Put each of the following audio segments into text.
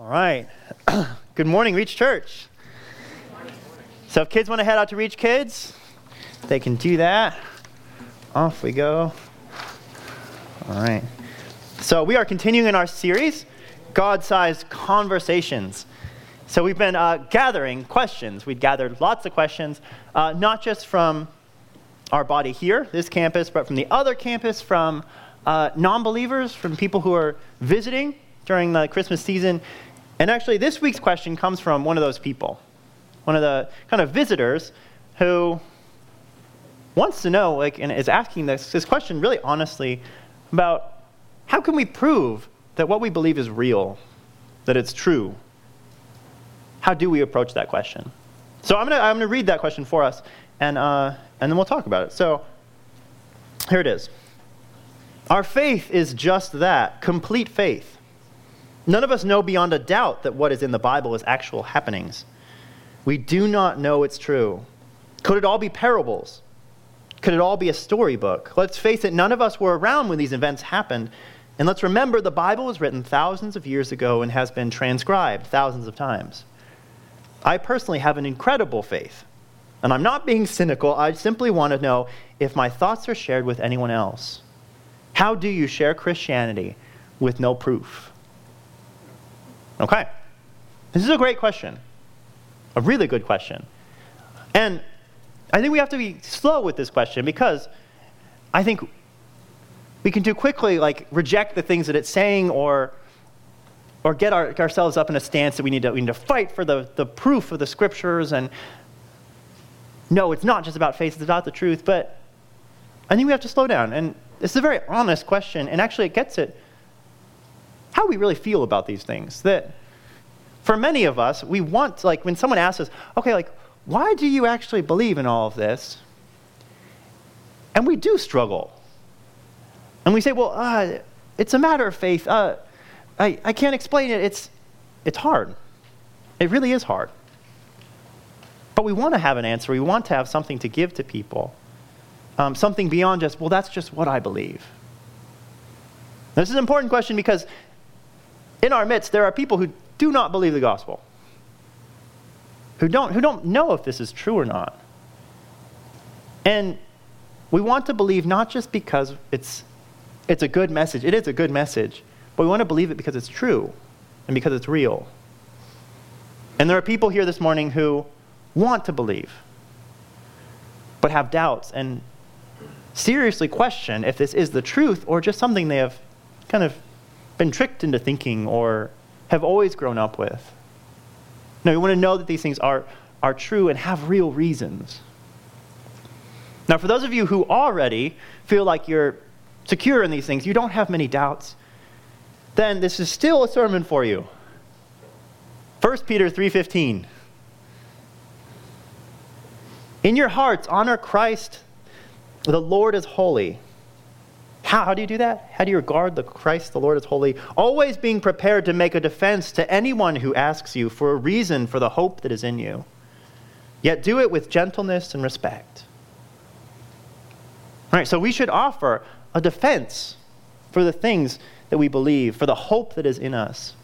All right. Good morning, Reach Church. So, if kids want to head out to Reach Kids, they can do that. Off we go. All right. So, we are continuing in our series, God sized conversations. So, we've been uh, gathering questions. We've gathered lots of questions, uh, not just from our body here, this campus, but from the other campus, from uh, non believers, from people who are visiting during the Christmas season. And actually, this week's question comes from one of those people, one of the kind of visitors who wants to know, like, and is asking this, this question really honestly about how can we prove that what we believe is real, that it's true? How do we approach that question? So I'm going to I'm gonna read that question for us, and, uh, and then we'll talk about it. So here it is. Our faith is just that complete faith. None of us know beyond a doubt that what is in the Bible is actual happenings. We do not know it's true. Could it all be parables? Could it all be a storybook? Let's face it, none of us were around when these events happened. And let's remember the Bible was written thousands of years ago and has been transcribed thousands of times. I personally have an incredible faith. And I'm not being cynical, I simply want to know if my thoughts are shared with anyone else. How do you share Christianity with no proof? Okay. This is a great question. A really good question. And I think we have to be slow with this question because I think we can too quickly like reject the things that it's saying or or get our, ourselves up in a stance that we need to, we need to fight for the, the proof of the scriptures and no, it's not just about faith, it's about the truth. But I think we have to slow down. And this is a very honest question, and actually it gets at how we really feel about these things. That for many of us, we want, like, when someone asks us, okay, like, why do you actually believe in all of this? And we do struggle. And we say, well, uh, it's a matter of faith. Uh, I, I can't explain it. It's, it's hard. It really is hard. But we want to have an answer. We want to have something to give to people. Um, something beyond just, well, that's just what I believe. This is an important question because in our midst, there are people who do not believe the gospel, who don't, who don't know if this is true or not. And we want to believe not just because it's, it's a good message, it is a good message, but we want to believe it because it's true and because it's real. And there are people here this morning who want to believe, but have doubts and seriously question if this is the truth or just something they have kind of been tricked into thinking or have always grown up with. No, you want to know that these things are, are true and have real reasons. Now, for those of you who already feel like you're secure in these things, you don't have many doubts, then this is still a sermon for you. 1 Peter 3:15 In your hearts honor Christ the Lord is holy. How, how do you do that? How do you regard the Christ, the Lord as holy? Always being prepared to make a defense to anyone who asks you for a reason for the hope that is in you. Yet do it with gentleness and respect. All right, so we should offer a defense for the things that we believe, for the hope that is in us.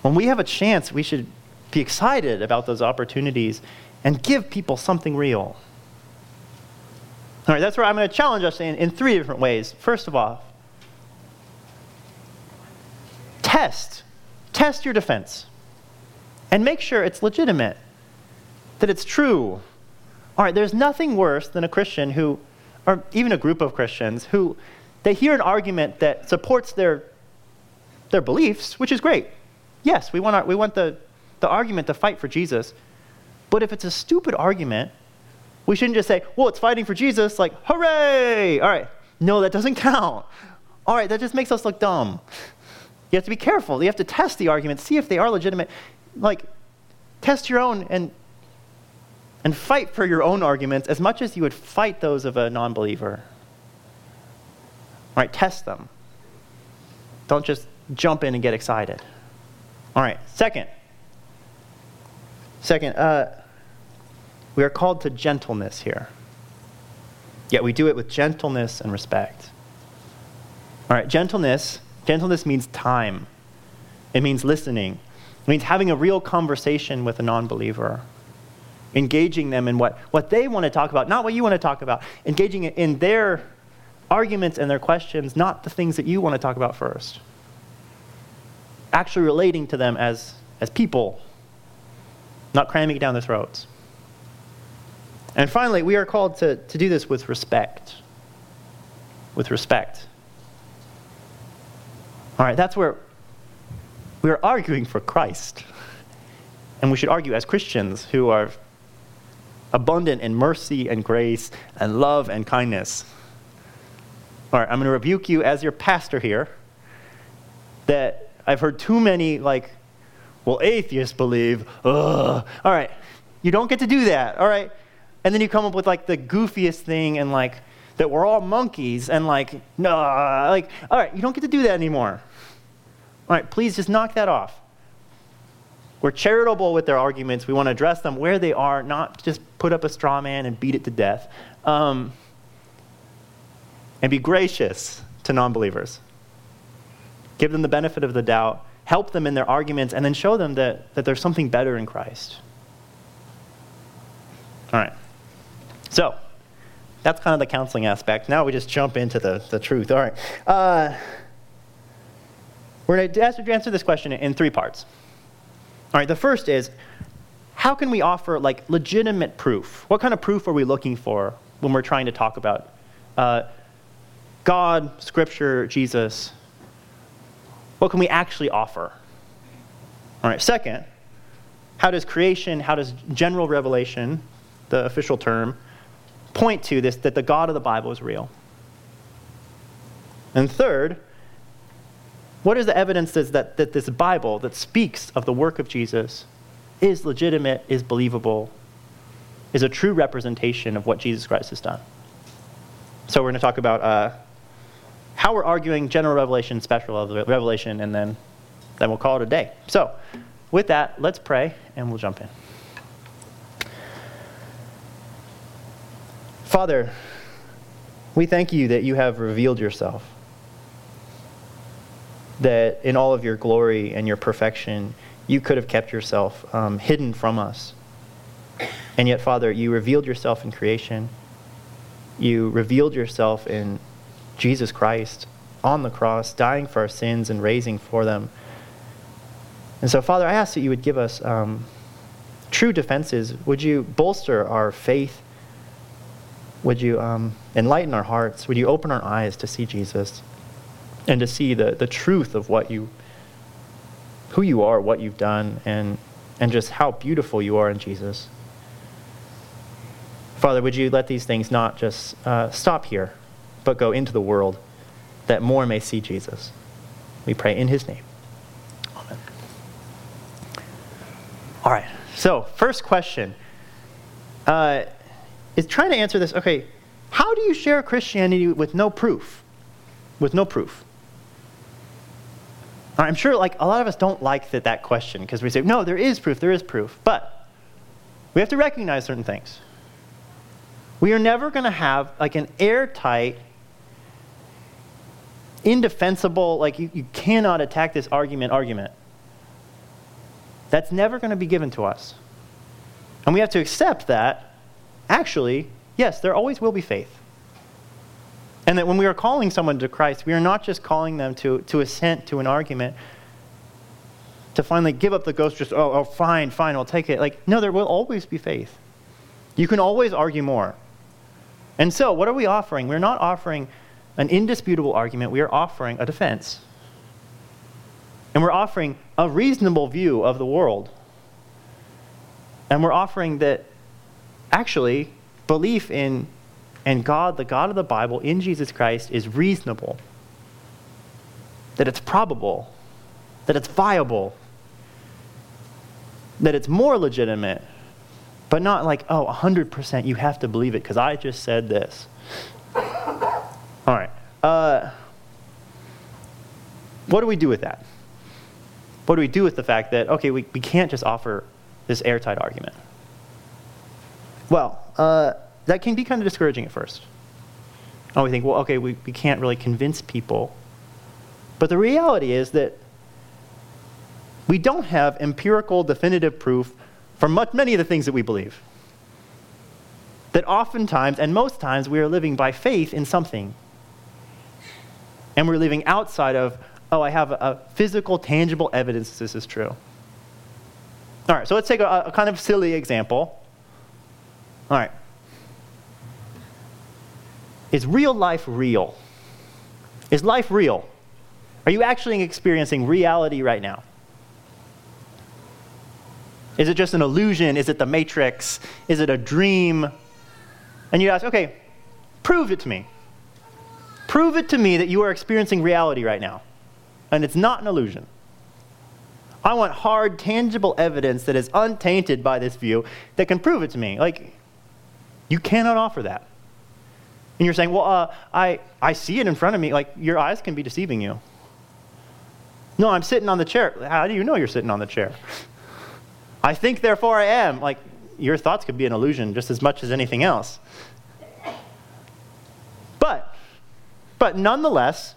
When we have a chance, we should be excited about those opportunities and give people something real. All right, that's where I'm going to challenge us in, in three different ways. First of all, test. Test your defense. And make sure it's legitimate, that it's true. All right, there's nothing worse than a Christian who, or even a group of Christians, who they hear an argument that supports their, their beliefs, which is great. Yes, we want, our, we want the, the argument to fight for Jesus. But if it's a stupid argument, we shouldn't just say, well, it's fighting for Jesus, like, hooray! All right. No, that doesn't count. All right, that just makes us look dumb. You have to be careful. You have to test the arguments, see if they are legitimate. Like, test your own and, and fight for your own arguments as much as you would fight those of a non believer. All right, test them. Don't just jump in and get excited. All right, second, Second, uh, we are called to gentleness here. Yet we do it with gentleness and respect. All right, gentleness Gentleness means time, it means listening, it means having a real conversation with a non believer, engaging them in what, what they want to talk about, not what you want to talk about, engaging in their arguments and their questions, not the things that you want to talk about first. Actually relating to them as, as people, not cramming it down their throats. And finally, we are called to, to do this with respect. With respect. All right, that's where we're arguing for Christ. And we should argue as Christians who are abundant in mercy and grace and love and kindness. All right, I'm going to rebuke you as your pastor here that I've heard too many, like, well, atheists believe, ugh. All right, you don't get to do that, all right? And then you come up with, like, the goofiest thing and, like, that we're all monkeys and, like, no, like, all right, you don't get to do that anymore. All right, please just knock that off. We're charitable with their arguments. We want to address them where they are, not just put up a straw man and beat it to death. Um, and be gracious to non believers. Give them the benefit of the doubt, help them in their arguments, and then show them that, that there's something better in Christ. All right. So, that's kind of the counseling aspect. Now we just jump into the, the truth. All right. Uh, we're going to answer this question in three parts. All right, the first is how can we offer like legitimate proof? What kind of proof are we looking for when we're trying to talk about uh, God, Scripture, Jesus? What can we actually offer? All right, second, how does creation, how does general revelation, the official term, point to this that the God of the Bible is real? And third, what is the evidence that, that this Bible that speaks of the work of Jesus is legitimate, is believable, is a true representation of what Jesus Christ has done? So we're going to talk about uh, how we're arguing general revelation, special revelation, and then, then we'll call it a day. So with that, let's pray and we'll jump in. Father, we thank you that you have revealed yourself that in all of your glory and your perfection, you could have kept yourself um, hidden from us. And yet, Father, you revealed yourself in creation. You revealed yourself in Jesus Christ on the cross, dying for our sins and raising for them. And so, Father, I ask that you would give us um, true defenses. Would you bolster our faith? Would you um, enlighten our hearts? Would you open our eyes to see Jesus? and to see the, the truth of what you, who you are, what you've done, and, and just how beautiful you are in Jesus. Father, would you let these things not just uh, stop here, but go into the world that more may see Jesus? We pray in his name. Amen. All right, so first question uh, is trying to answer this okay, how do you share Christianity with no proof? With no proof. I'm sure like a lot of us don't like that, that question because we say, no, there is proof, there is proof. But we have to recognize certain things. We are never going to have like an airtight, indefensible, like you, you cannot attack this argument argument. That's never going to be given to us. And we have to accept that, actually, yes, there always will be faith. And that when we are calling someone to Christ, we are not just calling them to, to assent to an argument, to finally give up the ghost, just, oh, oh, fine, fine, I'll take it. Like, no, there will always be faith. You can always argue more. And so, what are we offering? We're not offering an indisputable argument, we are offering a defense. And we're offering a reasonable view of the world. And we're offering that actually belief in God, the God of the Bible, in Jesus Christ, is reasonable, that it's probable, that it's viable, that it's more legitimate, but not like, oh, 100% you have to believe it because I just said this. All right. Uh, what do we do with that? What do we do with the fact that, okay, we, we can't just offer this airtight argument? Well, uh, that can be kind of discouraging at first. Oh, we think, well, okay, we, we can't really convince people But the reality is that we don't have empirical definitive proof for much, many of the things that we believe. That oftentimes, and most times, we are living by faith in something. And we're living outside of, oh, I have a, a physical, tangible evidence this is true. All right, so let's take a, a kind of silly example. All right. Is real life real? Is life real? Are you actually experiencing reality right now? Is it just an illusion? Is it the matrix? Is it a dream? And you ask, okay, prove it to me. Prove it to me that you are experiencing reality right now. And it's not an illusion. I want hard, tangible evidence that is untainted by this view that can prove it to me. Like, you cannot offer that. And you're saying, well, uh, I, I see it in front of me. Like, your eyes can be deceiving you. No, I'm sitting on the chair. How do you know you're sitting on the chair? I think, therefore I am. Like, your thoughts could be an illusion just as much as anything else. But, but nonetheless,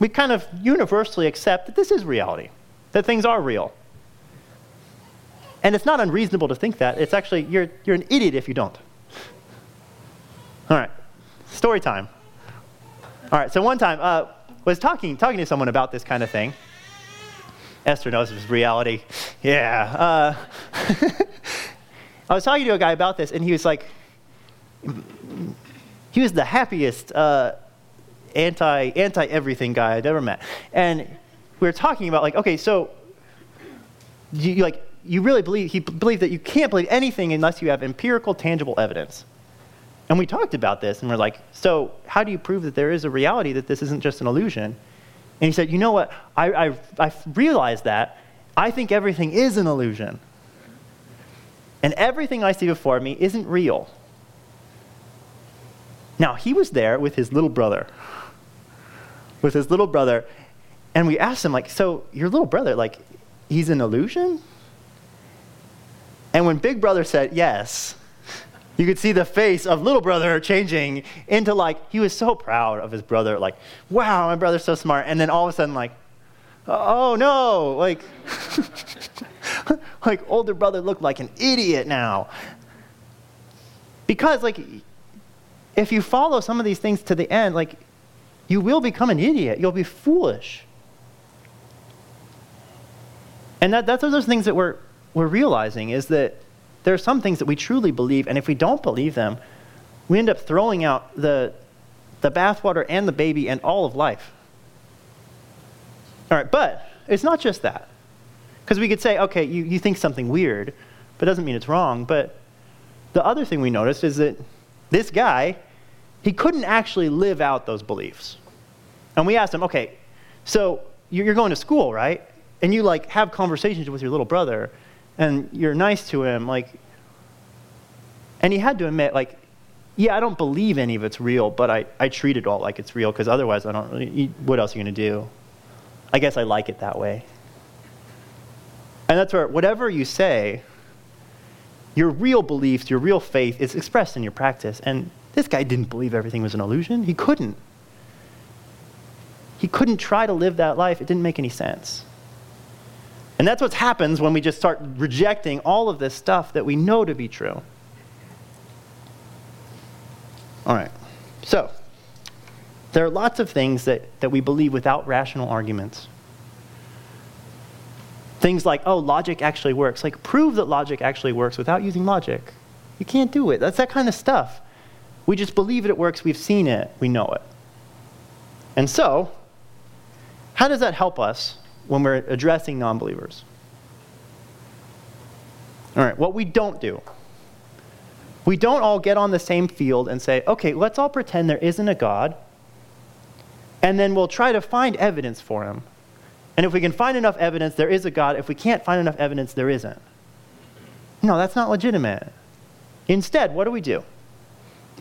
we kind of universally accept that this is reality, that things are real. And it's not unreasonable to think that. It's actually, you're, you're an idiot if you don't. All right, story time. All right, so one time, uh, was talking, talking to someone about this kind of thing. Esther knows it's reality. Yeah. Uh, I was talking to a guy about this, and he was like, he was the happiest uh, anti anti everything guy I'd ever met, and we were talking about like, okay, so you like you really believe he believed that you can't believe anything unless you have empirical, tangible evidence. And we talked about this, and we're like, so how do you prove that there is a reality that this isn't just an illusion? And he said, you know what? I, I, I realized that. I think everything is an illusion. And everything I see before me isn't real. Now, he was there with his little brother. With his little brother. And we asked him, like, so your little brother, like, he's an illusion? And when Big Brother said yes, you could see the face of little brother changing into like, he was so proud of his brother, like, wow, my brother's so smart. And then all of a sudden, like, oh no, like, like older brother looked like an idiot now. Because, like, if you follow some of these things to the end, like, you will become an idiot. You'll be foolish. And that, that's one of those things that we're, we're realizing is that there are some things that we truly believe, and if we don't believe them, we end up throwing out the, the bathwater and the baby and all of life. All right, but it's not just that. Because we could say, okay, you, you think something weird, but it doesn't mean it's wrong. But the other thing we noticed is that this guy, he couldn't actually live out those beliefs. And we asked him, okay, so you're going to school, right? And you like have conversations with your little brother and you're nice to him, like, and he had to admit, like, yeah, I don't believe any of it's real, but I, I treat it all like it's real because otherwise I don't really, what else are you going to do? I guess I like it that way. And that's where whatever you say, your real beliefs, your real faith is expressed in your practice. And this guy didn't believe everything was an illusion. He couldn't. He couldn't try to live that life. It didn't make any sense. And that's what happens when we just start rejecting all of this stuff that we know to be true. All right. So, there are lots of things that, that we believe without rational arguments. Things like, oh, logic actually works. Like, prove that logic actually works without using logic. You can't do it. That's that kind of stuff. We just believe it works. We've seen it. We know it. And so, how does that help us when we're addressing non believers. All right, what we don't do. We don't all get on the same field and say, okay, let's all pretend there isn't a God, and then we'll try to find evidence for him. And if we can find enough evidence, there is a God. If we can't find enough evidence, there isn't. No, that's not legitimate. Instead, what do we do?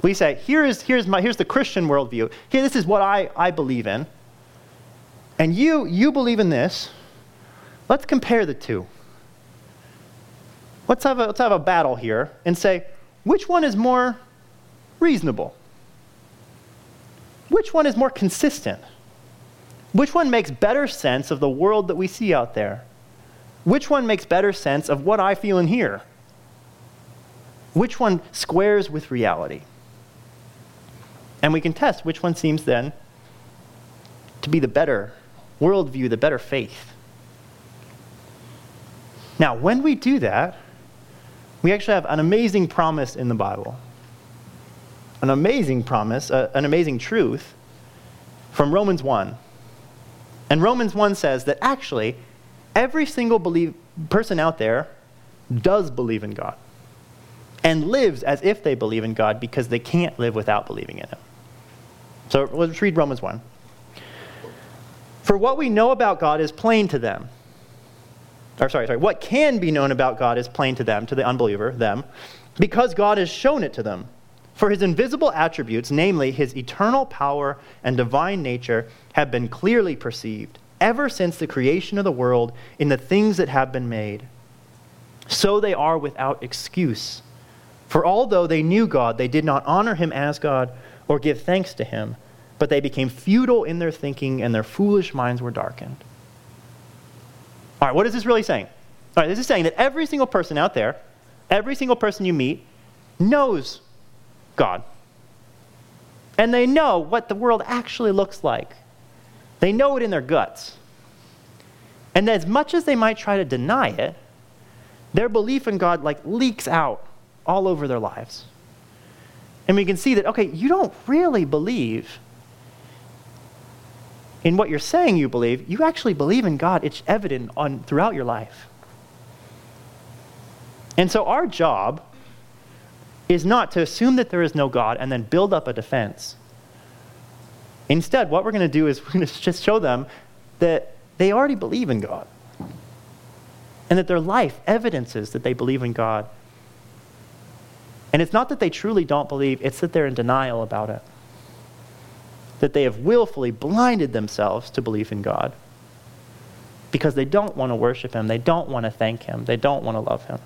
We say, Here is, here's, my, here's the Christian worldview. Here, this is what I, I believe in and you, you believe in this, let's compare the two. Let's have, a, let's have a battle here and say, which one is more reasonable? Which one is more consistent? Which one makes better sense of the world that we see out there? Which one makes better sense of what I feel and hear? Which one squares with reality? And we can test which one seems then to be the better worldview, the better faith. Now, when we do that, we actually have an amazing promise in the Bible. An amazing promise, uh, an amazing truth from Romans 1. And Romans 1 says that actually, every single believe, person out there does believe in God and lives as if they believe in God because they can't live without believing in Him. So let's read Romans 1. For what we know about God is plain to them. Or sorry, sorry, what can be known about God is plain to them, to the unbeliever, them, because God has shown it to them. For his invisible attributes, namely his eternal power and divine nature, have been clearly perceived ever since the creation of the world in the things that have been made. So they are without excuse. For although they knew God, they did not honor him as God or give thanks to him, but they became futile in their thinking and their foolish minds were darkened. All right, what is this really saying? All right, this is saying that every single person out there, every single person you meet, knows God. And they know what the world actually looks like. They know it in their guts. And as much as they might try to deny it, their belief in God like leaks out all over their lives. And we can see that, okay, you don't really believe in what you're saying you believe. You actually believe in God. It's evident on, throughout your life. And so our job is not to assume that there is no God and then build up a defense. Instead, what we're going to do is we're going to just show them that they already believe in God and that their life evidences that they believe in God and it's not that they truly don't believe, it's that they're in denial about it. That they have willfully blinded themselves to belief in God because they don't want to worship Him, they don't want to thank Him, they don't want to love Him.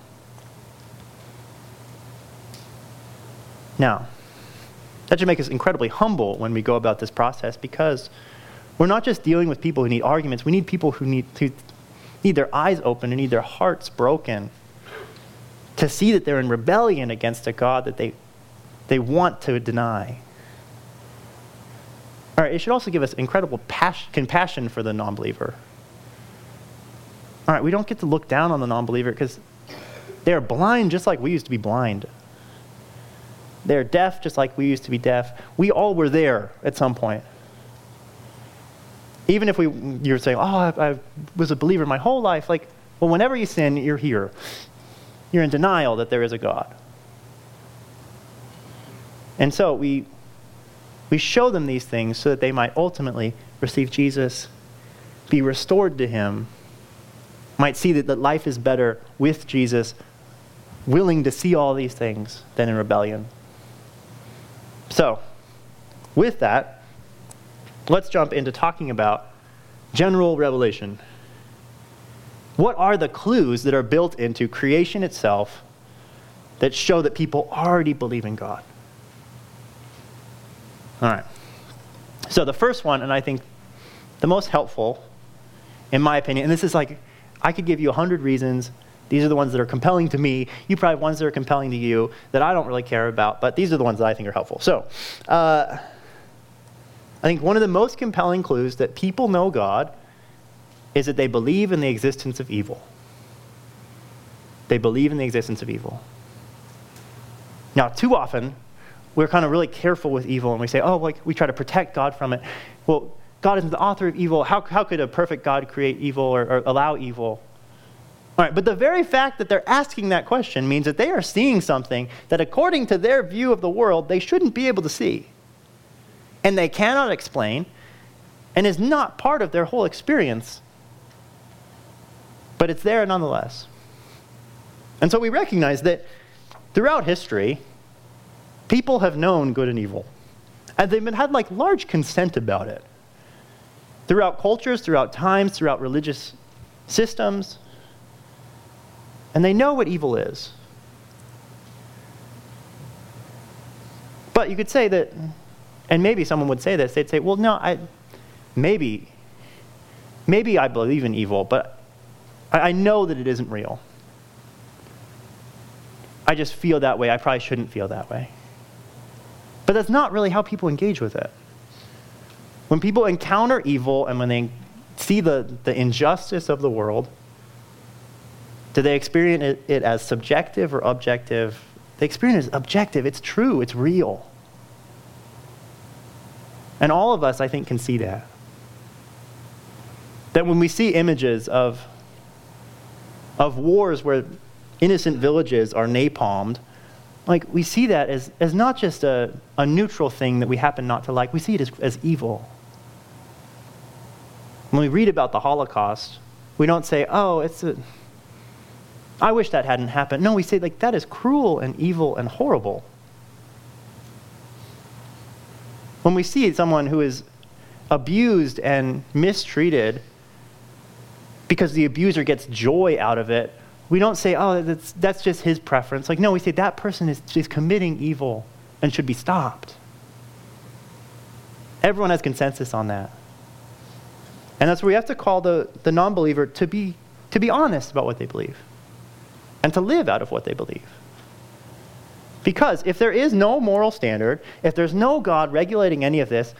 Now, that should make us incredibly humble when we go about this process because we're not just dealing with people who need arguments, we need people who need, who need their eyes open and need their hearts broken to see that they're in rebellion against a God that they, they want to deny. All right, it should also give us incredible pas- compassion for the non believer. All right, we don't get to look down on the non believer because they're blind just like we used to be blind. They're deaf just like we used to be deaf. We all were there at some point. Even if we, you're saying, oh, I, I was a believer my whole life, like, well, whenever you sin, you're here. You're in denial that there is a God. And so we, we show them these things so that they might ultimately receive Jesus, be restored to Him, might see that, that life is better with Jesus, willing to see all these things than in rebellion. So, with that, let's jump into talking about general revelation. What are the clues that are built into creation itself that show that people already believe in God? All right. So the first one, and I think the most helpful, in my opinion, and this is like, I could give you a hundred reasons. These are the ones that are compelling to me. You probably have ones that are compelling to you that I don't really care about, but these are the ones that I think are helpful. So, uh, I think one of the most compelling clues that people know God is that they believe in the existence of evil. They believe in the existence of evil. Now, too often, we're kind of really careful with evil and we say, oh, like we try to protect God from it. Well, God isn't the author of evil. How, how could a perfect God create evil or, or allow evil? All right, but the very fact that they're asking that question means that they are seeing something that, according to their view of the world, they shouldn't be able to see. And they cannot explain, and is not part of their whole experience but it's there nonetheless. And so we recognize that throughout history, people have known good and evil. And they've been, had like large consent about it. Throughout cultures, throughout times, throughout religious systems. And they know what evil is. But you could say that, and maybe someone would say this, they'd say, well, no, I, maybe maybe I believe in evil, but I, I know that it isn't real. I just feel that way. I probably shouldn't feel that way. But that's not really how people engage with it. When people encounter evil and when they see the, the injustice of the world, do they experience it, it as subjective or objective? They experience it as objective. It's true, it's real. And all of us, I think, can see that. That when we see images of, of wars where innocent villages are napalmed, like we see that as, as not just a, a neutral thing that we happen not to like, we see it as, as evil. When we read about the Holocaust, we don't say, oh, it's a, I wish that hadn't happened. No, we say, like, that is cruel and evil and horrible. When we see someone who is abused and mistreated because the abuser gets joy out of it, we don't say, oh, that's, that's just his preference. Like, no, we say that person is, is committing evil and should be stopped. Everyone has consensus on that. And that's where we have to call the, the non believer to be, to be honest about what they believe and to live out of what they believe. Because if there is no moral standard, if there's no God regulating any of this,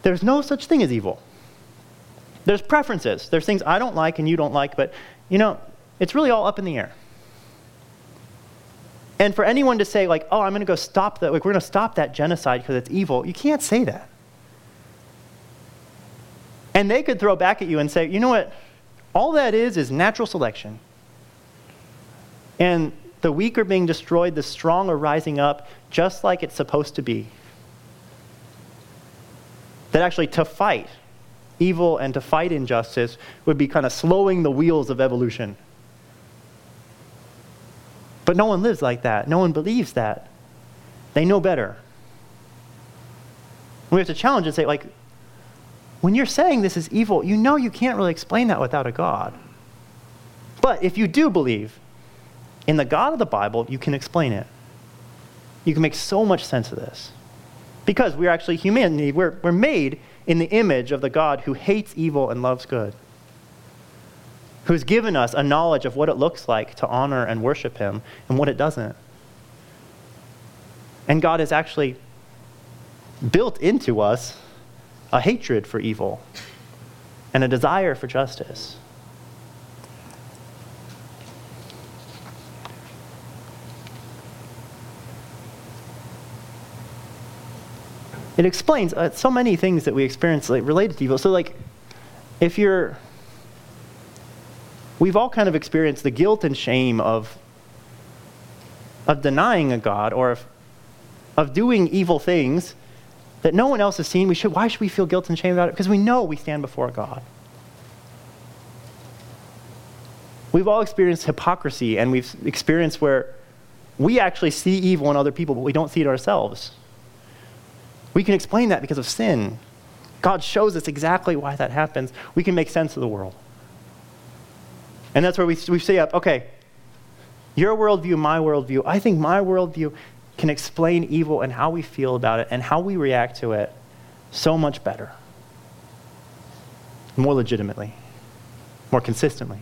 there's no such thing as evil. There's preferences. There's things I don't like and you don't like, but you know, it's really all up in the air. And for anyone to say, like, oh, I'm going to go stop that, like, we're going to stop that genocide because it's evil, you can't say that. And they could throw back at you and say, you know what? All that is is natural selection. And the weak are being destroyed, the strong are rising up, just like it's supposed to be. That actually, to fight evil and to fight injustice would be kind of slowing the wheels of evolution. But no one lives like that. No one believes that. They know better. We have to challenge and say, like, when you're saying this is evil, you know you can't really explain that without a God. But if you do believe in the God of the Bible, you can explain it. You can make so much sense of this. Because we're actually humanity, we're, we're made in the image of the God who hates evil and loves good, who's given us a knowledge of what it looks like to honor and worship Him and what it doesn't. And God has actually built into us a hatred for evil and a desire for justice. it explains uh, so many things that we experience like, related to evil. So, like, if you're, we've all kind of experienced the guilt and shame of, of denying a God or of, of doing evil things that no one else has seen. We should, why should we feel guilt and shame about it? Because we know we stand before God. We've all experienced hypocrisy, and we've experienced where we actually see evil in other people, but we don't see it ourselves. We can explain that because of sin. God shows us exactly why that happens. We can make sense of the world. And that's where we, we say up, okay, your worldview, my worldview. I think my worldview can explain evil and how we feel about it and how we react to it so much better, more legitimately, more consistently.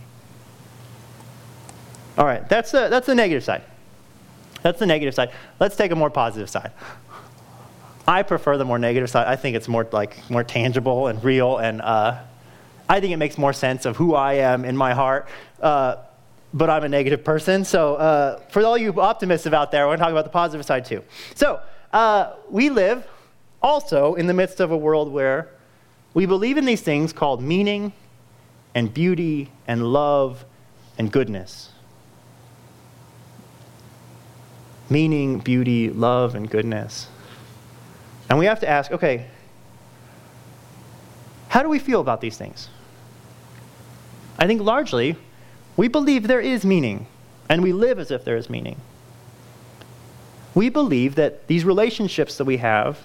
All right, that's the, that's the negative side. That's the negative side. Let's take a more positive side. I prefer the more negative side. I think it's more like more tangible and real, and uh, I think it makes more sense of who I am in my heart. Uh, but I'm a negative person, so uh, for all you optimists out there, we're to talk about the positive side too. So uh, we live also in the midst of a world where we believe in these things called meaning and beauty and love and goodness. Meaning, beauty, love, and goodness. And we have to ask okay, how do we feel about these things? I think largely we believe there is meaning, and we live as if there is meaning. We believe that these relationships that we have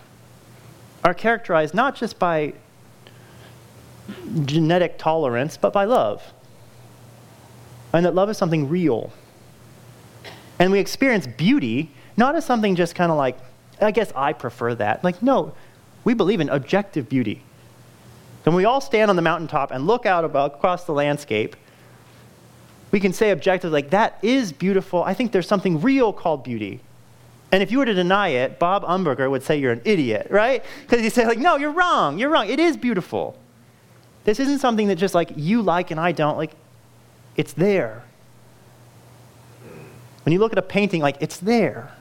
are characterized not just by genetic tolerance, but by love. And that love is something real. And we experience beauty not as something just kind of like I guess I prefer that. Like, no, we believe in objective beauty. Then we all stand on the mountaintop and look out about across the landscape. We can say objectively, like, that is beautiful. I think there's something real called beauty. And if you were to deny it, Bob Umberger would say you're an idiot, right? Because he'd say, like, no, you're wrong. You're wrong. It is beautiful. This isn't something that just like you like and I don't. Like, it's there. When you look at a painting, like, it's there.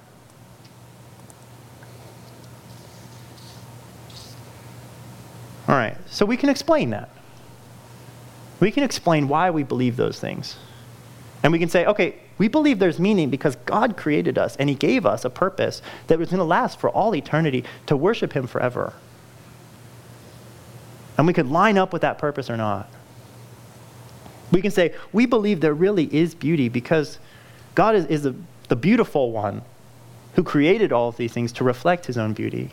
All right, so we can explain that. We can explain why we believe those things. And we can say, okay, we believe there's meaning because God created us and He gave us a purpose that was going to last for all eternity to worship Him forever. And we could line up with that purpose or not. We can say, we believe there really is beauty because God is, is the, the beautiful one who created all of these things to reflect His own beauty.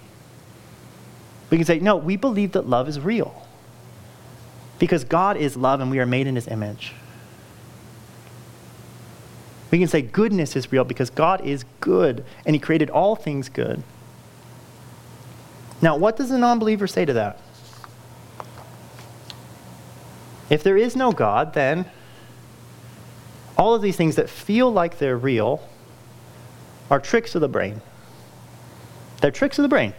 We can say, no, we believe that love is real because God is love and we are made in His image. We can say goodness is real because God is good and He created all things good. Now, what does a non believer say to that? If there is no God, then all of these things that feel like they're real are tricks of the brain. They're tricks of the brain.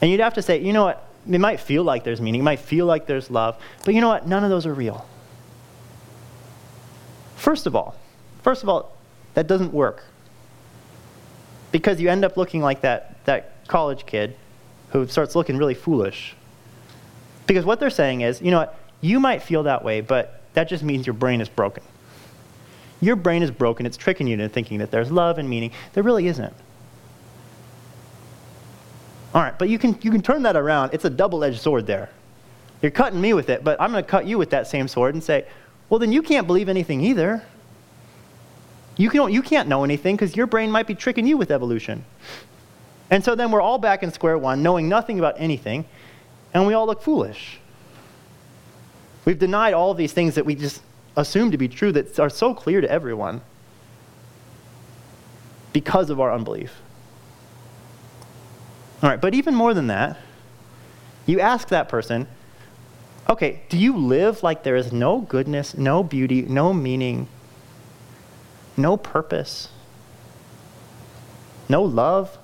And you'd have to say, you know what? It might feel like there's meaning, it might feel like there's love, but you know what? None of those are real. First of all, First of all, that doesn't work. Because you end up looking like that, that college kid who starts looking really foolish. Because what they're saying is, you know what, you might feel that way, but that just means your brain is broken. Your brain is broken, it's tricking you into thinking that there's love and meaning. There really isn't. All right, but you can, you can turn that around. It's a double edged sword there. You're cutting me with it, but I'm going to cut you with that same sword and say, well, then you can't believe anything either. You, can, you can't know anything because your brain might be tricking you with evolution. And so then we're all back in square one, knowing nothing about anything, and we all look foolish. We've denied all these things that we just assume to be true that are so clear to everyone because of our unbelief. All right, but even more than that, you ask that person, okay, do you live like there is no goodness, no beauty, no meaning, no purpose, no love.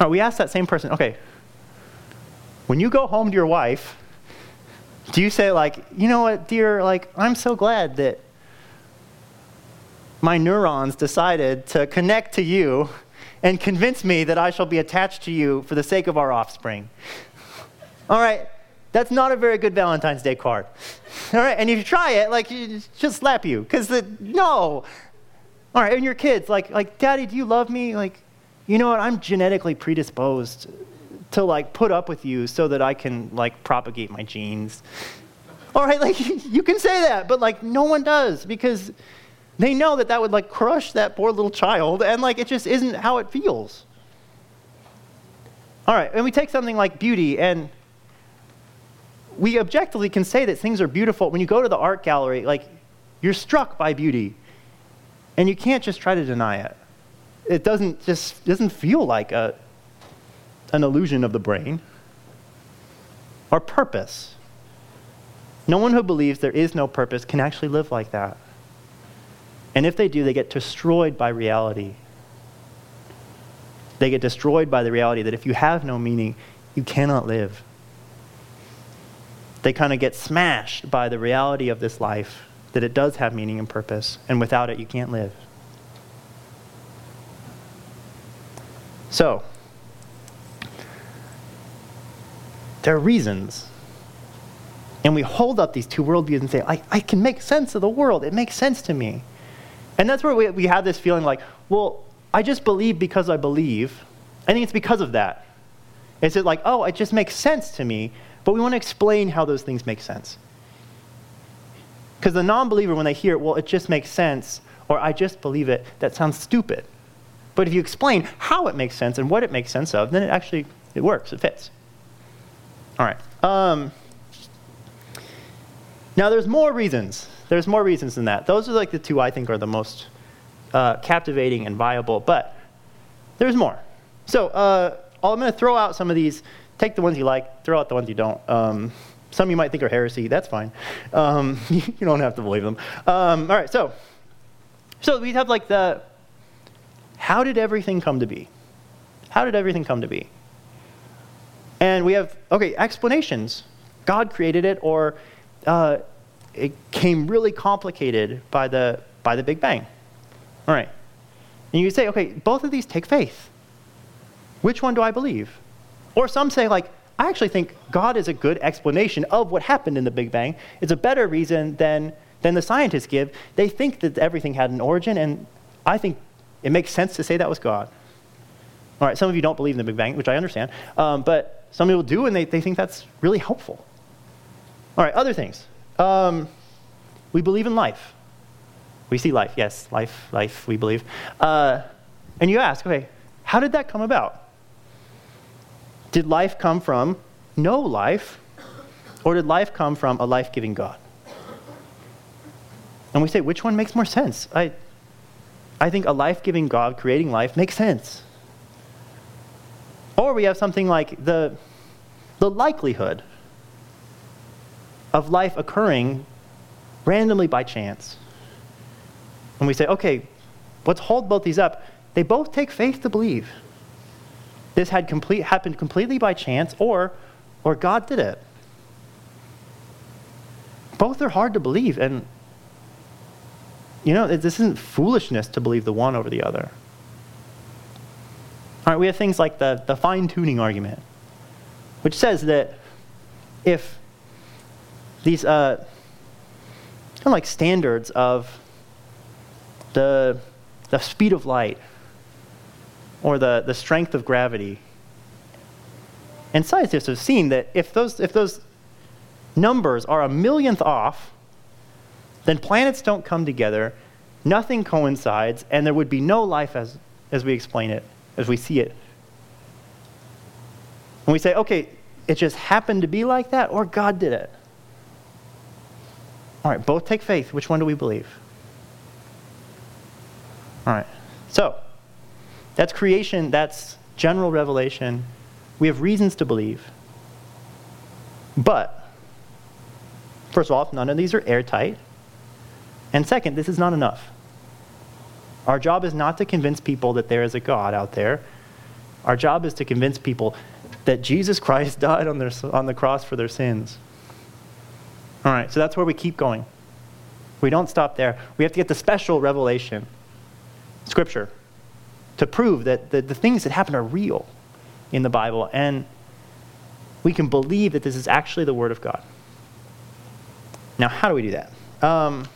Right, we ask that same person, okay, when you go home to your wife, do you say, like, you know what, dear, like, I'm so glad that my neurons decided to connect to you and convince me that I shall be attached to you for the sake of our offspring? All right, that's not a very good Valentine's Day card. All right, and if you try it, like, just slap you, because no. All right, and your kids, like, like, Daddy, do you love me? Like, you know what? I'm genetically predisposed to like put up with you so that I can like propagate my genes. All right, like you can say that, but like no one does because they know that that would like crush that poor little child and like it just isn't how it feels. All right, and we take something like beauty and we objectively can say that things are beautiful. When you go to the art gallery, like, you're struck by beauty. And you can't just try to deny it. It doesn't just doesn't feel like a, an illusion of the brain. Or purpose. No one who believes there is no purpose can actually live like that. And if they do, they get destroyed by reality. They get destroyed by the reality that if you have no meaning, you cannot live they kind of get smashed by the reality of this life that it does have meaning and purpose, and without it, you can't live. So, there are reasons. And we hold up these two worldviews and say, I, I can make sense of the world. It makes sense to me. And that's where we, we have this feeling like, well, I just believe because I believe. I think it's because of that. Is it like, oh, it just makes sense to me but we want to explain how those things make sense. Because the non believer, when they hear it, well, it just makes sense, or I just believe it, that sounds stupid. But if you explain how it makes sense and what it makes sense of, then it actually it works, it fits. All right. Um, now, there's more reasons. There's more reasons than that. Those are like the two I think are the most uh, captivating and viable, but there's more. So uh, I'm going to throw out some of these take the ones you like, throw out the ones you don't. Um, some you might think are heresy. That's fine. Um, you don't have to believe them. Um, all right, so so we have like the how did everything come to be? How did everything come to be? And we have okay explanations. God created it, or uh, it came really complicated by the by the Big Bang. All right, and you say, okay, both of these take faith. Which one do I believe? Or some say like I actually think God is a good explanation of what happened in the Big Bang. It's a better reason than, than the scientists give. They think that everything had an origin, and I think it makes sense to say that was God. All right, some of you don't believe in the Big Bang, which I understand, um, but some people do, and they, they think that's really helpful. All right, other things. Um, we believe in life. We see life, yes, life, life, we believe. Uh, and you ask, okay, how did that come about? Did life come from no life, or did life come from a life giving God? And we say, which one makes more sense? I, I think a life giving God creating life makes sense. Or we have something like the, the likelihood of life occurring randomly by chance. And we say, okay, let's hold both these up. They both take faith to believe this had complete, happened completely by chance or, or God did it. Both are hard to believe, and you know, this isn't foolishness to believe the one over the other. All right, we have things like the, the fine tuning argument, which says that if these uh, kind of like standards of the, the speed of light or the, the strength of gravity. And scientists have seen that if those, if those numbers are a millionth off, then planets don't come together, nothing coincides, and there would be no life as, as we explain it, as we see it. And we say, okay, it just happened to be like that, or God did it. All right, both take faith. Which one do we believe? All right, so that's creation, that's general revelation. We have reasons to believe. But, first of all, none of these are airtight. And second, this is not enough. Our job is not to convince people that there is a God out there. Our job is to convince people that Jesus Christ died on, their, on the cross for their sins. All right, so that's where we keep going. We don't stop there. We have to get the special revelation Scripture to prove that the, the things that happen are real in the Bible. And we can believe that this is actually the Word of God. Now, how do we do that? Um,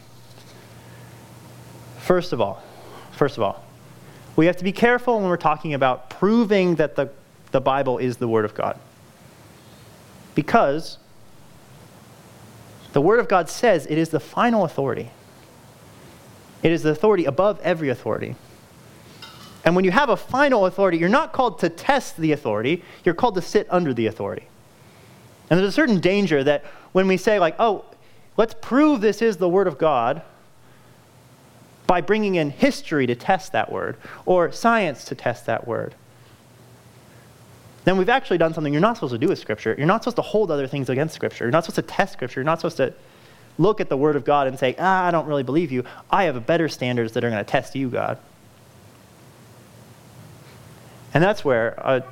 first of all, first of all, we have to be careful when we're talking about proving that the, the Bible is the Word of God. Because the Word of God says it is the final authority. It is the authority above every authority. And when you have a final authority, you're not called to test the authority, you're called to sit under the authority. And there's a certain danger that when we say, like, oh, let's prove this is the Word of God by bringing in history to test that word or science to test that word, then we've actually done something you're not supposed to do with Scripture. You're not supposed to hold other things against Scripture. You're not supposed to test Scripture. You're not supposed to look at the Word of God and say, ah, I don't really believe you. I have better standards that are going to test you, God. And that's where I,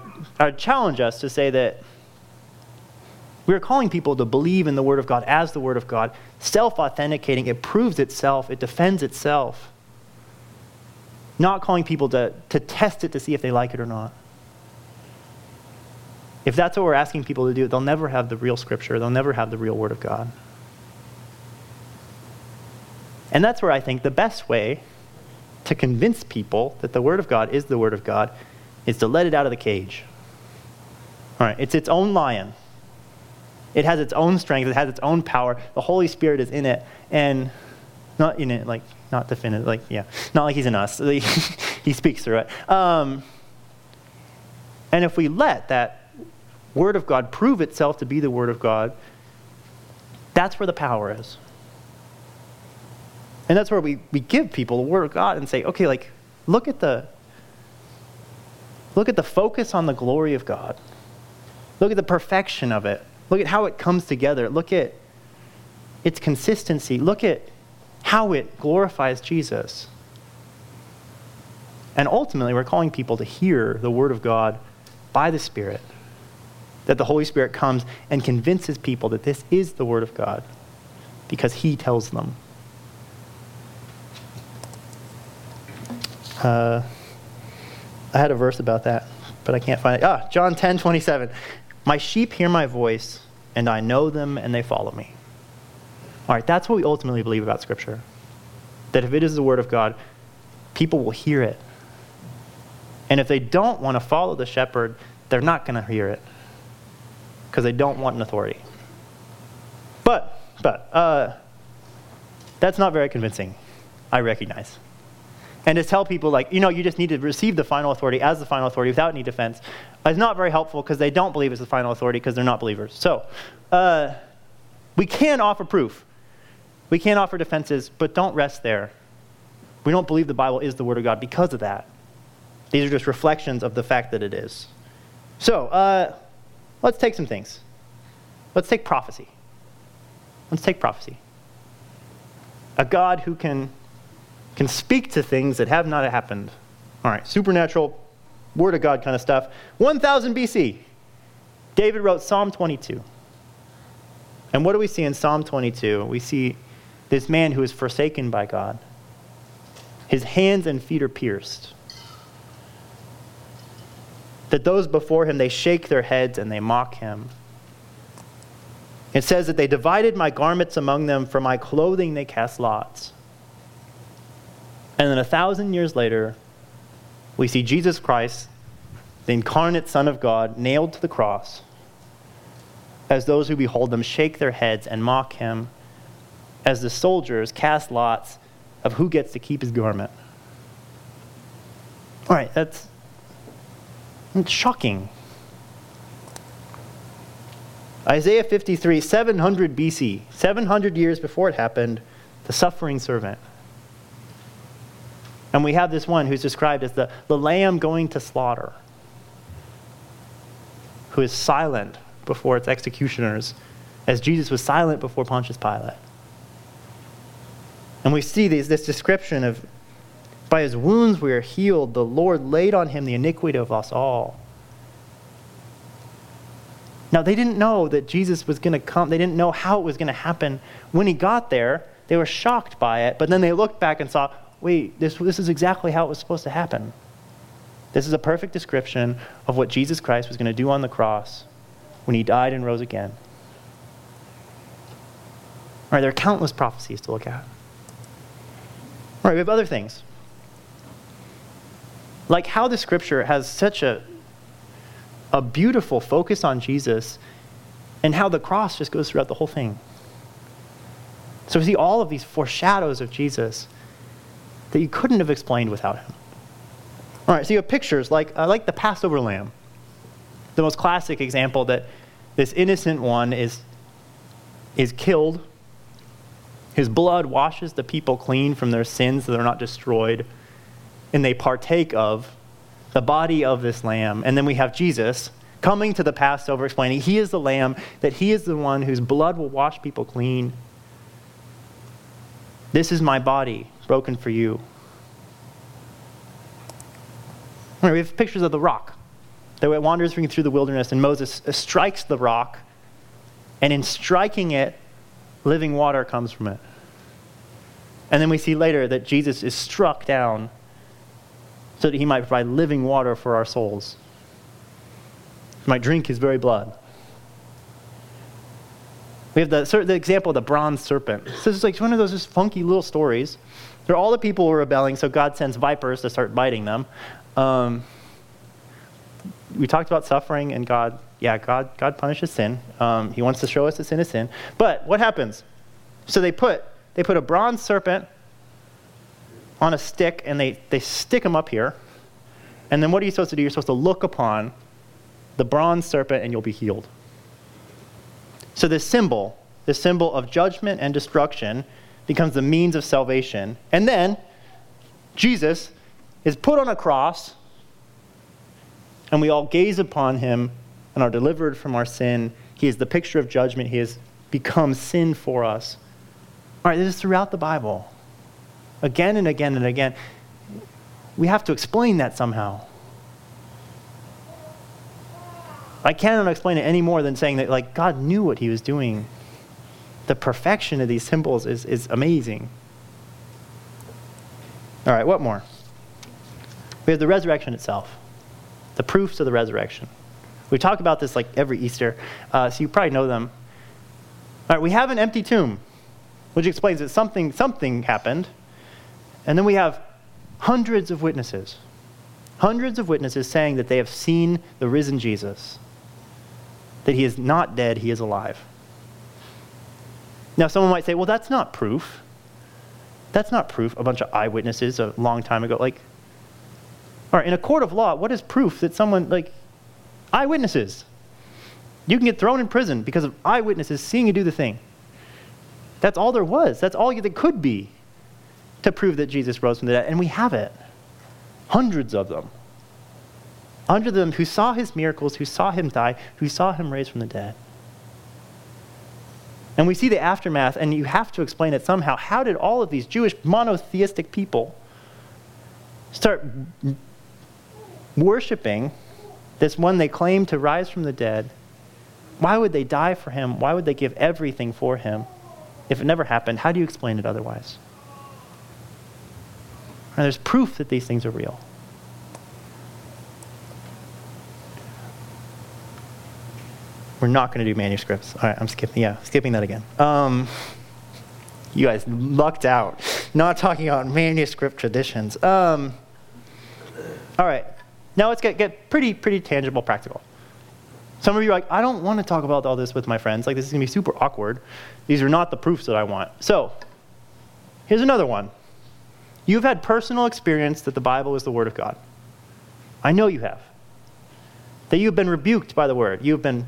I challenge us to say that we're calling people to believe in the Word of God as the Word of God, self authenticating. It proves itself, it defends itself. Not calling people to, to test it to see if they like it or not. If that's what we're asking people to do, they'll never have the real Scripture, they'll never have the real Word of God. And that's where I think the best way to convince people that the Word of God is the Word of God is to let it out of the cage. All right, it's its own lion. It has its own strength, it has its own power. The Holy Spirit is in it, and not in it, like, not definitive, like, yeah, not like he's in us. he speaks through it. Um, and if we let that Word of God prove itself to be the Word of God, that's where the power is. And that's where we, we give people the Word of God and say, okay, like, look at the Look at the focus on the glory of God. Look at the perfection of it. Look at how it comes together. Look at its consistency. Look at how it glorifies Jesus. And ultimately, we're calling people to hear the Word of God by the Spirit. That the Holy Spirit comes and convinces people that this is the Word of God because He tells them. Uh, I had a verse about that, but I can't find it. Ah, John 10 27. My sheep hear my voice, and I know them, and they follow me. All right, that's what we ultimately believe about Scripture. That if it is the Word of God, people will hear it. And if they don't want to follow the shepherd, they're not going to hear it because they don't want an authority. But, but, uh, that's not very convincing, I recognize. And to tell people, like, you know, you just need to receive the final authority as the final authority without any defense is not very helpful because they don't believe it's the final authority because they're not believers. So, uh, we can offer proof. We can offer defenses, but don't rest there. We don't believe the Bible is the Word of God because of that. These are just reflections of the fact that it is. So, uh, let's take some things. Let's take prophecy. Let's take prophecy. A God who can, can speak to things that have not happened. All right, supernatural, Word of God kind of stuff. 1000 BC, David wrote Psalm 22. And what do we see in Psalm 22? We see this man who is forsaken by God. His hands and feet are pierced that those before him they shake their heads and they mock him. It says that they divided my garments among them, for my clothing they cast lots. And then a thousand years later, we see Jesus Christ, the incarnate Son of God, nailed to the cross, as those who behold them shake their heads and mock him, as the soldiers cast lots of who gets to keep his garment. All right, that's it's shocking. Isaiah 53, 700 BC, 700 years before it happened, the suffering servant. And we have this one who's described as the, the lamb going to slaughter, who is silent before its executioners, as Jesus was silent before Pontius Pilate. And we see these, this description of by his wounds we are healed. The Lord laid on him the iniquity of us all. Now, they didn't know that Jesus was going to come. They didn't know how it was going to happen. When he got there, they were shocked by it, but then they looked back and saw, wait, this, this is exactly how it was supposed to happen. This is a perfect description of what Jesus Christ was going to do on the cross when he died and rose again. All right, there are countless prophecies to look at. All right, we have other things like how the scripture has such a, a beautiful focus on Jesus and how the cross just goes throughout the whole thing. So we see all of these foreshadows of Jesus that you couldn't have explained without him. All right, so you have pictures like, uh, like the Passover lamb, the most classic example that this innocent one is, is killed. His blood washes the people clean from their sins so they're not destroyed and they partake of the body of this lamb. And then we have Jesus coming to the Passover explaining he is the lamb, that he is the one whose blood will wash people clean. This is my body broken for you. We have pictures of the rock that wanders through the wilderness, and Moses strikes the rock, and in striking it, living water comes from it. And then we see later that Jesus is struck down so that he might provide living water for our souls. He might drink his very blood. We have the, the example of the bronze serpent. So this is like one of those just funky little stories. They're all the people who are rebelling, so God sends vipers to start biting them. Um, we talked about suffering and God. Yeah, God, God punishes sin. Um, he wants to show us that sin is sin. But what happens? So they put they put a bronze serpent on a stick and they, they stick them up here. And then what are you supposed to do? You're supposed to look upon the bronze serpent and you'll be healed. So this symbol, this symbol of judgment and destruction, becomes the means of salvation. And then Jesus is put on a cross and we all gaze upon him and are delivered from our sin. He is the picture of judgment. He has become sin for us. All right, this is throughout the Bible. Again and again and again. We have to explain that somehow. I cannot explain it any more than saying that like God knew what he was doing. The perfection of these symbols is, is amazing. All right, what more? We have the resurrection itself, the proofs of the resurrection. We talk about this like every Easter, uh, so you probably know them. All right, we have an empty tomb, which explains that something, something happened. And then we have hundreds of witnesses, hundreds of witnesses saying that they have seen the risen Jesus, that he is not dead, he is alive. Now, someone might say, well, that's not proof. That's not proof. A bunch of eyewitnesses a long time ago. Like, all right, in a court of law, what is proof that someone, like, eyewitnesses? You can get thrown in prison because of eyewitnesses seeing you do the thing. That's all there was. That's all that could be to prove that Jesus rose from the dead. And we have it. Hundreds of them. Hundreds of them who saw his miracles, who saw him die, who saw him raised from the dead. And we see the aftermath, and you have to explain it somehow. How did all of these Jewish monotheistic people start worshiping this one they claim to rise from the dead? Why would they die for him? Why would they give everything for him? If it never happened, how do you explain it otherwise? And there's proof that these things are real. We're not going to do manuscripts. All right, I'm skipping. Yeah, skipping that again. Um, you guys lucked out. Not talking about manuscript traditions. Um, all right, now let's get, get pretty, pretty tangible, practical. Some of you are like, I don't want to talk about all this with my friends. Like, this is going to be super awkward. These are not the proofs that I want. So, here's another one. You've had personal experience that the Bible is the Word of God. I know you have. That you've been rebuked by the Word. You've been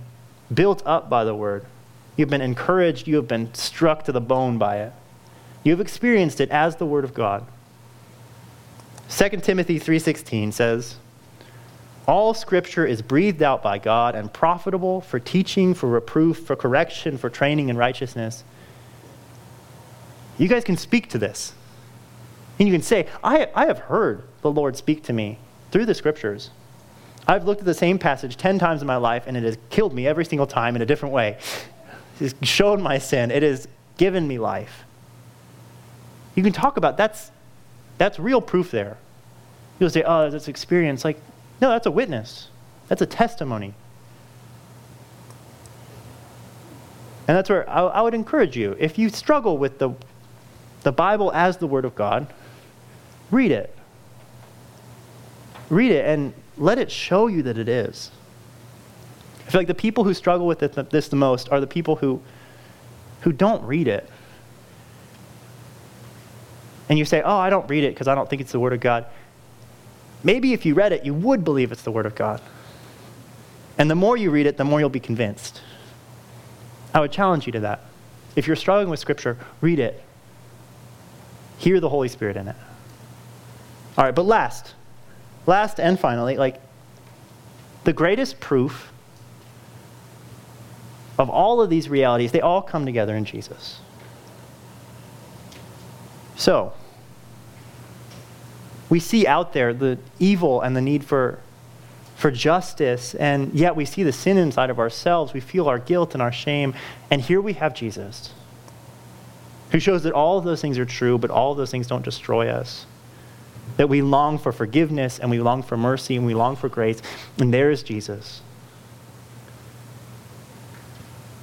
built up by the Word. You've been encouraged. You have been struck to the bone by it. You've experienced it as the Word of God. 2 Timothy 3:16 says, "All scripture is breathed out by God and profitable for teaching, for reproof, for correction, for training in righteousness." You guys can speak to this. And you can say, I, I have heard the Lord speak to me through the scriptures. I've looked at the same passage 10 times in my life, and it has killed me every single time in a different way. It has shown my sin, it has given me life. You can talk about that's that's real proof there. You'll say, oh, that's experience. Like, no, that's a witness. That's a testimony. And that's where I, I would encourage you. If you struggle with the, the Bible as the Word of God, read it. Read it and let it show you that it is. I feel like the people who struggle with this the most are the people who, who don't read it. And you say, oh, I don't read it because I don't think it's the Word of God. Maybe if you read it, you would believe it's the Word of God. And the more you read it, the more you'll be convinced. I would challenge you to that. If you're struggling with Scripture, read it. Hear the Holy Spirit in it. All right, but last, last and finally, like the greatest proof of all of these realities, they all come together in Jesus. So, we see out there the evil and the need for, for justice, and yet we see the sin inside of ourselves. We feel our guilt and our shame. And here we have Jesus, who shows that all of those things are true, but all of those things don't destroy us that we long for forgiveness and we long for mercy and we long for grace. And there is Jesus.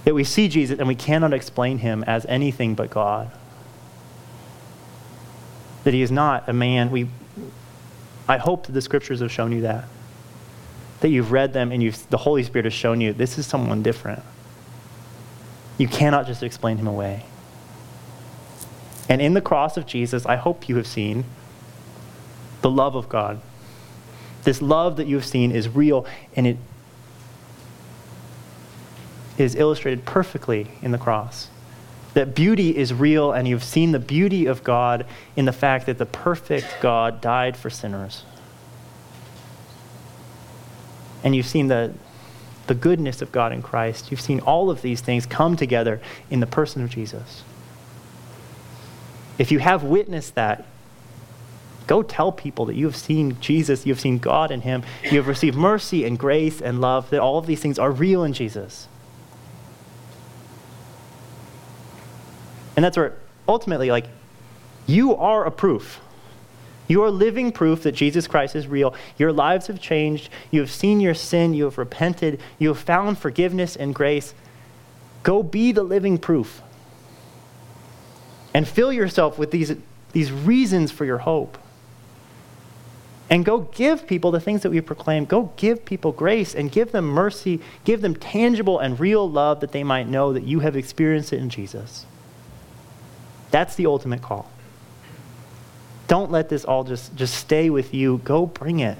That we see Jesus and we cannot explain him as anything but God. That he is not a man. We, I hope that the scriptures have shown you that. That you've read them and you've, the Holy Spirit has shown you this is someone different. You cannot just explain him away. And in the cross of Jesus, I hope you have seen the love of God. This love that you've seen is real and it is illustrated perfectly in the cross. That beauty is real, and you've seen the beauty of God in the fact that the perfect God died for sinners. And you've seen the, the goodness of God in Christ. You've seen all of these things come together in the person of Jesus. If you have witnessed that, go tell people that you have seen Jesus, you have seen God in him, you have received mercy and grace and love, that all of these things are real in Jesus. And that's where ultimately, like, you are a proof. You are living proof that Jesus Christ is real. Your lives have changed. You have seen your sin. You have repented. You have found forgiveness and grace. Go be the living proof. And fill yourself with these, these reasons for your hope. And go give people the things that we proclaim. Go give people grace and give them mercy. Give them tangible and real love that they might know that you have experienced it in Jesus. That's the ultimate call. Don't let this all just, just stay with you. Go bring it.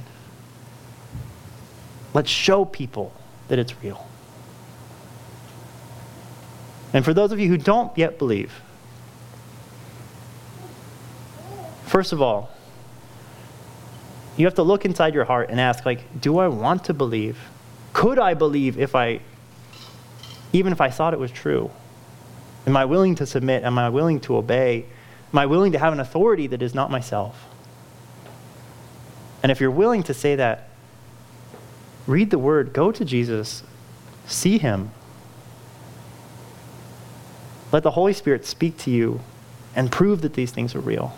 Let's show people that it's real. And for those of you who don't yet believe, first of all, you have to look inside your heart and ask like, do I want to believe? Could I believe if I even if I thought it was true? Am I willing to submit? Am I willing to obey? Am I willing to have an authority that is not myself? And if you're willing to say that, read the word, go to Jesus, see him. Let the Holy Spirit speak to you and prove that these things are real.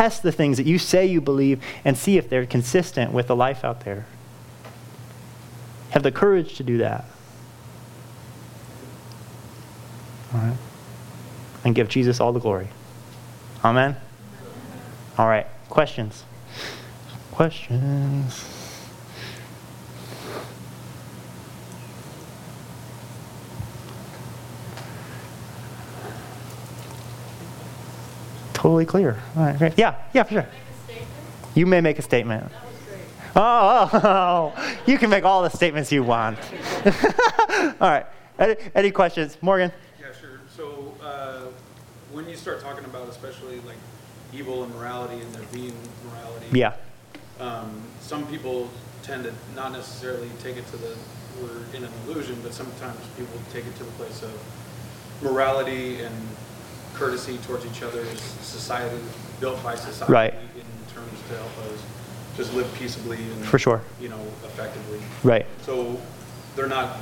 Test the things that you say you believe and see if they're consistent with the life out there. Have the courage to do that. All right? And give Jesus all the glory. Amen? All right. Questions? Questions? Totally clear. All right, great. Yeah, yeah, for sure. You may make a statement. Oh, oh, oh, you can make all the statements you want. all right. Any, any questions? Morgan? Yeah, sure. So uh, when you start talking about especially like evil and morality and there being morality, yeah, um, some people tend to not necessarily take it to the we're in an illusion, but sometimes people take it to the place of morality and courtesy towards each other is society built by society right. in terms to help us just live peaceably and for sure you know effectively right so they're not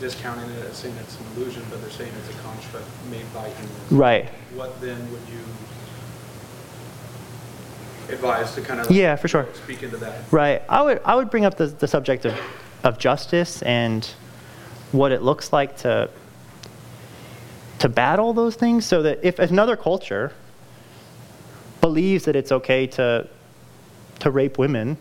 discounting it as saying it's an illusion, but they're saying it's a construct made by humans. Right. What then would you advise to kind of yeah, for sure. speak into that? Right. I would I would bring up the, the subject of, of justice and what it looks like to to battle those things so that if another culture believes that it's okay to to rape women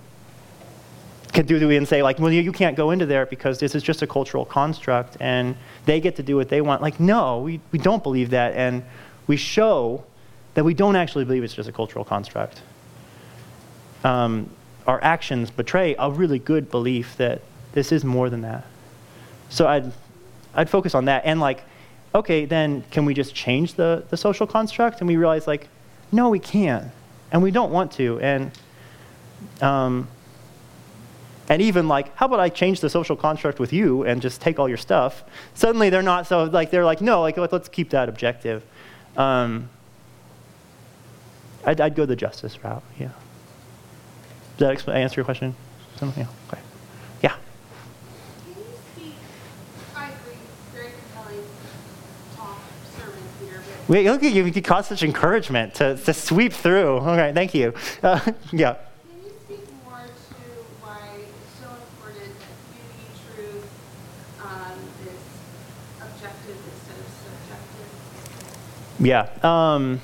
can do and say, like, well, you can't go into there because this is just a cultural construct and they get to do what they want. Like, no, we, we don't believe that. And we show that we don't actually believe it's just a cultural construct. Um, our actions betray a really good belief that this is more than that. So I'd, I'd focus on that. And, like, okay, then can we just change the, the social construct? And we realize, like, no, we can't. And we don't want to. And, um, and even like, how about I change the social construct with you and just take all your stuff? Suddenly they're not so like they're like, no, like let's keep that objective. Um, I'd, I'd, go the justice route. Yeah. Does that answer your question? Yeah. Okay. Yeah. Wait, look at you. You caused such encouragement to, to sweep through. All right, thank you. Uh, yeah. Can you speak more to why it's so important that beauty, truth, um is objective instead of subjective? Yeah. Um,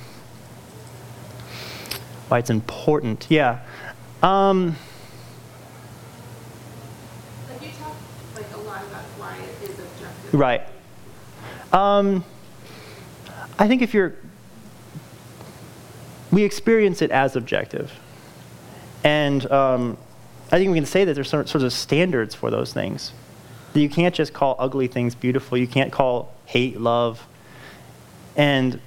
why it's important. Yeah. Um, like you talk like a lot about why it is objective. Right. Um, I think if you're, we experience it as objective, and um, I think we can say that there's sort of standards for those things. That you can't just call ugly things beautiful. You can't call hate love. And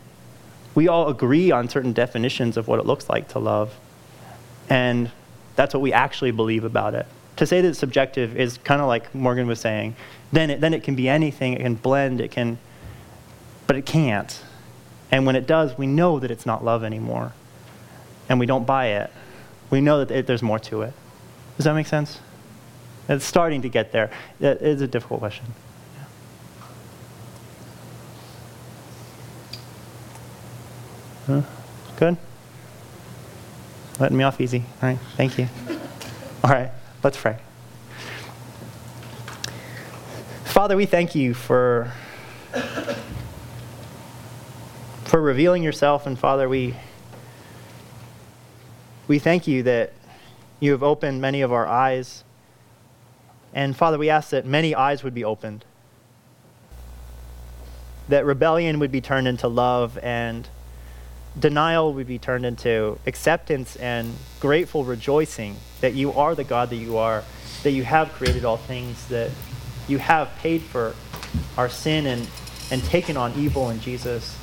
we all agree on certain definitions of what it looks like to love. And that's what we actually believe about it. To say that it's subjective is kind of like Morgan was saying. Then it, then it can be anything, it can blend, it can, but it can't. And when it does, we know that it's not love anymore. And we don't buy it. We know that it, there's more to it. Does that make sense? It's starting to get there. It is a difficult question. Huh? Good? Letting me off easy. All right, thank you. All right, let's pray. Father, we thank you for, for revealing yourself, and Father, we, we thank you that you have opened many of our eyes. And Father, we ask that many eyes would be opened, that rebellion would be turned into love, and denial would be turned into acceptance and grateful rejoicing that you are the God that you are, that you have created all things, that you have paid for our sin and, and taken on evil in Jesus.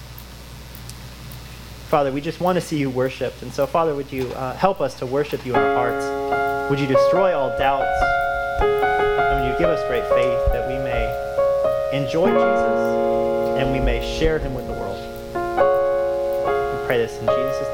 Father, we just want to see you worshiped. And so, Father, would you uh, help us to worship you in our hearts? Would you destroy all doubts? And would you give us great faith that we may enjoy Jesus and we may share him with the world? We pray this in Jesus' name.